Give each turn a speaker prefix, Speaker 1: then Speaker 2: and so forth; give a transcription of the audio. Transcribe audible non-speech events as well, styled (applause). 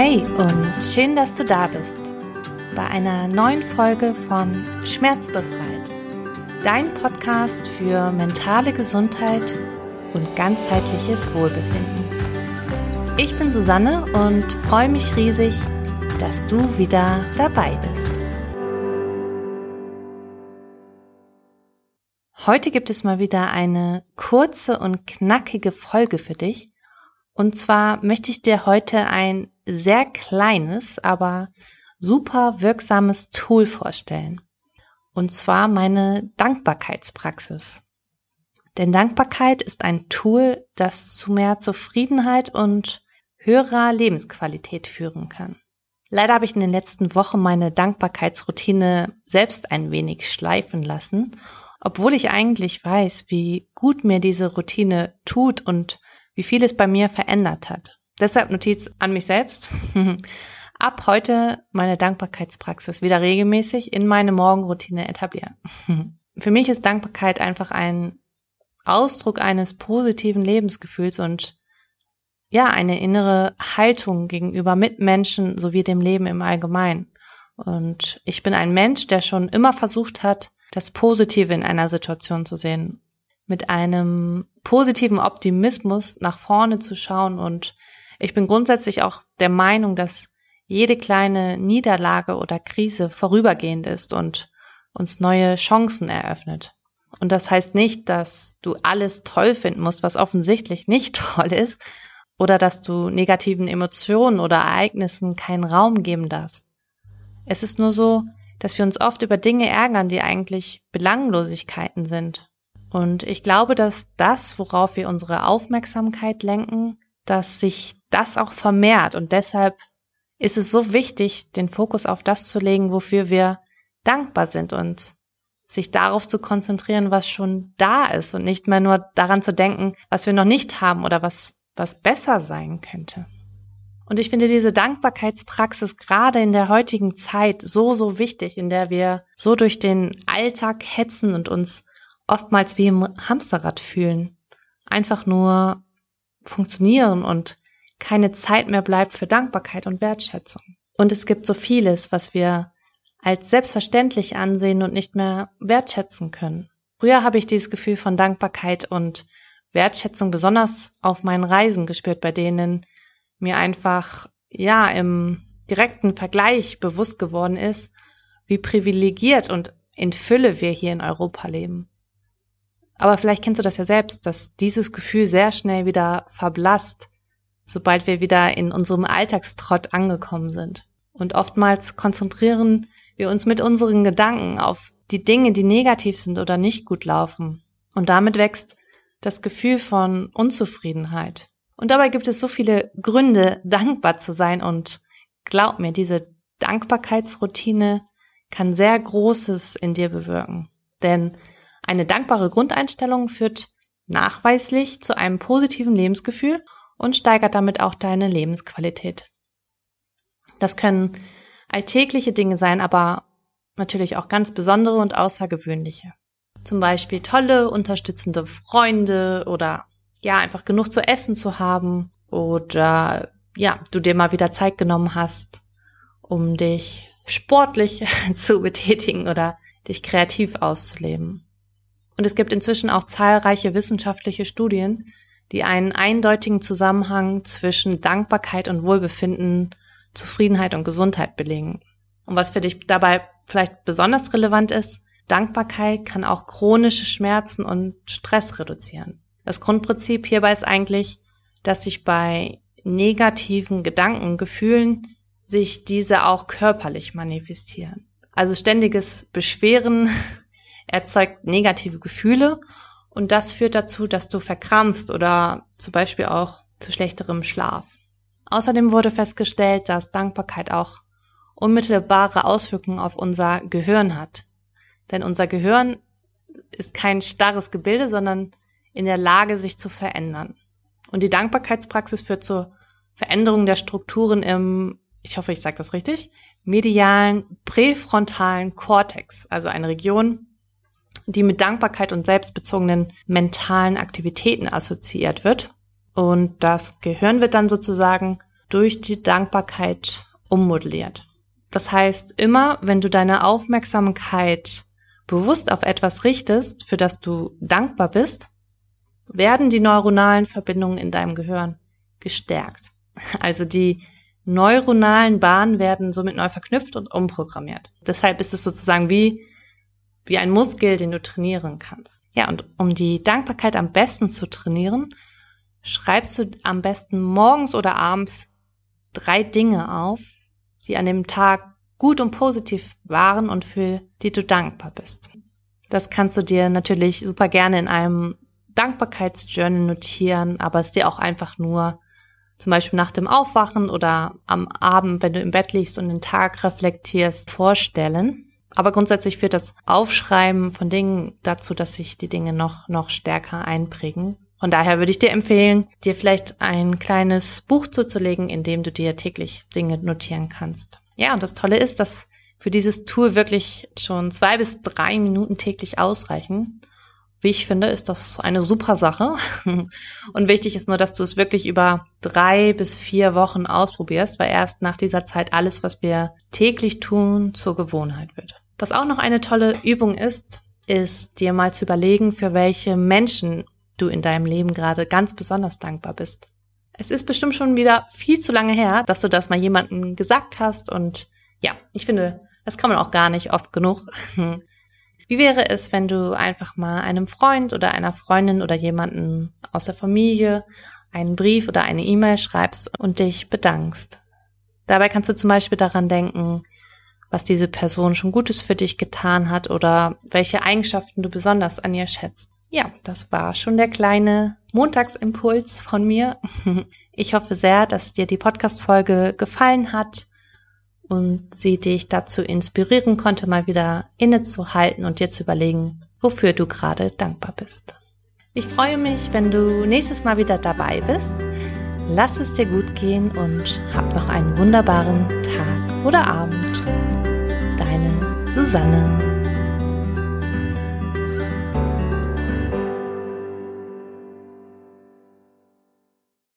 Speaker 1: Hey und schön, dass du da bist bei einer neuen Folge von Schmerzbefreit, dein Podcast für mentale Gesundheit und ganzheitliches Wohlbefinden. Ich bin Susanne und freue mich riesig, dass du wieder dabei bist. Heute gibt es mal wieder eine kurze und knackige Folge für dich. Und zwar möchte ich dir heute ein sehr kleines, aber super wirksames Tool vorstellen. Und zwar meine Dankbarkeitspraxis. Denn Dankbarkeit ist ein Tool, das zu mehr Zufriedenheit und höherer Lebensqualität führen kann. Leider habe ich in den letzten Wochen meine Dankbarkeitsroutine selbst ein wenig schleifen lassen, obwohl ich eigentlich weiß, wie gut mir diese Routine tut und wie viel es bei mir verändert hat. Deshalb Notiz an mich selbst. (laughs) Ab heute meine Dankbarkeitspraxis wieder regelmäßig in meine Morgenroutine etablieren. (laughs) Für mich ist Dankbarkeit einfach ein Ausdruck eines positiven Lebensgefühls und ja, eine innere Haltung gegenüber Mitmenschen sowie dem Leben im Allgemeinen. Und ich bin ein Mensch, der schon immer versucht hat, das Positive in einer Situation zu sehen, mit einem positiven Optimismus nach vorne zu schauen. Und ich bin grundsätzlich auch der Meinung, dass jede kleine Niederlage oder Krise vorübergehend ist und uns neue Chancen eröffnet. Und das heißt nicht, dass du alles toll finden musst, was offensichtlich nicht (laughs) toll ist, oder dass du negativen Emotionen oder Ereignissen keinen Raum geben darfst. Es ist nur so, dass wir uns oft über Dinge ärgern, die eigentlich Belanglosigkeiten sind. Und ich glaube, dass das, worauf wir unsere Aufmerksamkeit lenken, dass sich das auch vermehrt. Und deshalb ist es so wichtig, den Fokus auf das zu legen, wofür wir dankbar sind und sich darauf zu konzentrieren, was schon da ist und nicht mehr nur daran zu denken, was wir noch nicht haben oder was, was besser sein könnte. Und ich finde diese Dankbarkeitspraxis gerade in der heutigen Zeit so, so wichtig, in der wir so durch den Alltag hetzen und uns oftmals wie im Hamsterrad fühlen. Einfach nur funktionieren und keine Zeit mehr bleibt für Dankbarkeit und Wertschätzung. Und es gibt so vieles, was wir als selbstverständlich ansehen und nicht mehr wertschätzen können. Früher habe ich dieses Gefühl von Dankbarkeit und Wertschätzung besonders auf meinen Reisen gespürt, bei denen mir einfach, ja, im direkten Vergleich bewusst geworden ist, wie privilegiert und in Fülle wir hier in Europa leben. Aber vielleicht kennst du das ja selbst, dass dieses Gefühl sehr schnell wieder verblasst, sobald wir wieder in unserem Alltagstrott angekommen sind. Und oftmals konzentrieren wir uns mit unseren Gedanken auf die Dinge, die negativ sind oder nicht gut laufen. Und damit wächst das Gefühl von Unzufriedenheit. Und dabei gibt es so viele Gründe, dankbar zu sein. Und glaub mir, diese Dankbarkeitsroutine kann sehr Großes in dir bewirken. Denn eine dankbare Grundeinstellung führt nachweislich zu einem positiven Lebensgefühl und steigert damit auch deine Lebensqualität. Das können alltägliche Dinge sein, aber natürlich auch ganz besondere und außergewöhnliche. Zum Beispiel tolle, unterstützende Freunde oder ja, einfach genug zu essen zu haben oder ja, du dir mal wieder Zeit genommen hast, um dich sportlich (laughs) zu betätigen oder dich kreativ auszuleben. Und es gibt inzwischen auch zahlreiche wissenschaftliche Studien, die einen eindeutigen Zusammenhang zwischen Dankbarkeit und Wohlbefinden, Zufriedenheit und Gesundheit belegen. Und was für dich dabei vielleicht besonders relevant ist, Dankbarkeit kann auch chronische Schmerzen und Stress reduzieren. Das Grundprinzip hierbei ist eigentlich, dass sich bei negativen Gedanken, Gefühlen, sich diese auch körperlich manifestieren. Also ständiges Beschweren (laughs) erzeugt negative Gefühle und das führt dazu, dass du verkrampfst oder zum Beispiel auch zu schlechterem Schlaf. Außerdem wurde festgestellt, dass Dankbarkeit auch unmittelbare Auswirkungen auf unser Gehirn hat. Denn unser Gehirn ist kein starres Gebilde, sondern in der Lage, sich zu verändern. Und die Dankbarkeitspraxis führt zur Veränderung der Strukturen im, ich hoffe, ich sage das richtig, medialen präfrontalen Kortex, also eine Region, die mit Dankbarkeit und selbstbezogenen mentalen Aktivitäten assoziiert wird. Und das Gehirn wird dann sozusagen durch die Dankbarkeit ummodelliert. Das heißt, immer wenn du deine Aufmerksamkeit bewusst auf etwas richtest, für das du dankbar bist, werden die neuronalen Verbindungen in deinem Gehirn gestärkt. Also die neuronalen Bahnen werden somit neu verknüpft und umprogrammiert. Deshalb ist es sozusagen wie, wie ein Muskel, den du trainieren kannst. Ja, und um die Dankbarkeit am besten zu trainieren, schreibst du am besten morgens oder abends drei Dinge auf, die an dem Tag gut und positiv waren und für die du dankbar bist. Das kannst du dir natürlich super gerne in einem Dankbarkeitsjournal notieren, aber es dir auch einfach nur zum Beispiel nach dem Aufwachen oder am Abend, wenn du im Bett liegst und den Tag reflektierst, vorstellen. Aber grundsätzlich führt das Aufschreiben von Dingen dazu, dass sich die Dinge noch, noch stärker einprägen. Von daher würde ich dir empfehlen, dir vielleicht ein kleines Buch zuzulegen, in dem du dir täglich Dinge notieren kannst. Ja, und das Tolle ist, dass für dieses Tool wirklich schon zwei bis drei Minuten täglich ausreichen. Wie ich finde, ist das eine super Sache. (laughs) Und wichtig ist nur, dass du es wirklich über drei bis vier Wochen ausprobierst, weil erst nach dieser Zeit alles, was wir täglich tun, zur Gewohnheit wird. Was auch noch eine tolle Übung ist, ist dir mal zu überlegen, für welche Menschen du in deinem Leben gerade ganz besonders dankbar bist. Es ist bestimmt schon wieder viel zu lange her, dass du das mal jemandem gesagt hast und ja, ich finde, das kann man auch gar nicht oft genug. (laughs) Wie wäre es, wenn du einfach mal einem Freund oder einer Freundin oder jemanden aus der Familie einen Brief oder eine E-Mail schreibst und dich bedankst? Dabei kannst du zum Beispiel daran denken, was diese Person schon Gutes für dich getan hat oder welche Eigenschaften du besonders an ihr schätzt. Ja, das war schon der kleine Montagsimpuls von mir. (laughs) Ich hoffe sehr, dass dir die Podcast-Folge gefallen hat und sie dich dazu inspirieren konnte, mal wieder innezuhalten und dir zu überlegen, wofür du gerade dankbar bist. Ich freue mich, wenn du nächstes Mal wieder dabei bist. Lass es dir gut gehen und hab noch einen wunderbaren Tag oder Abend. Deine Susanne.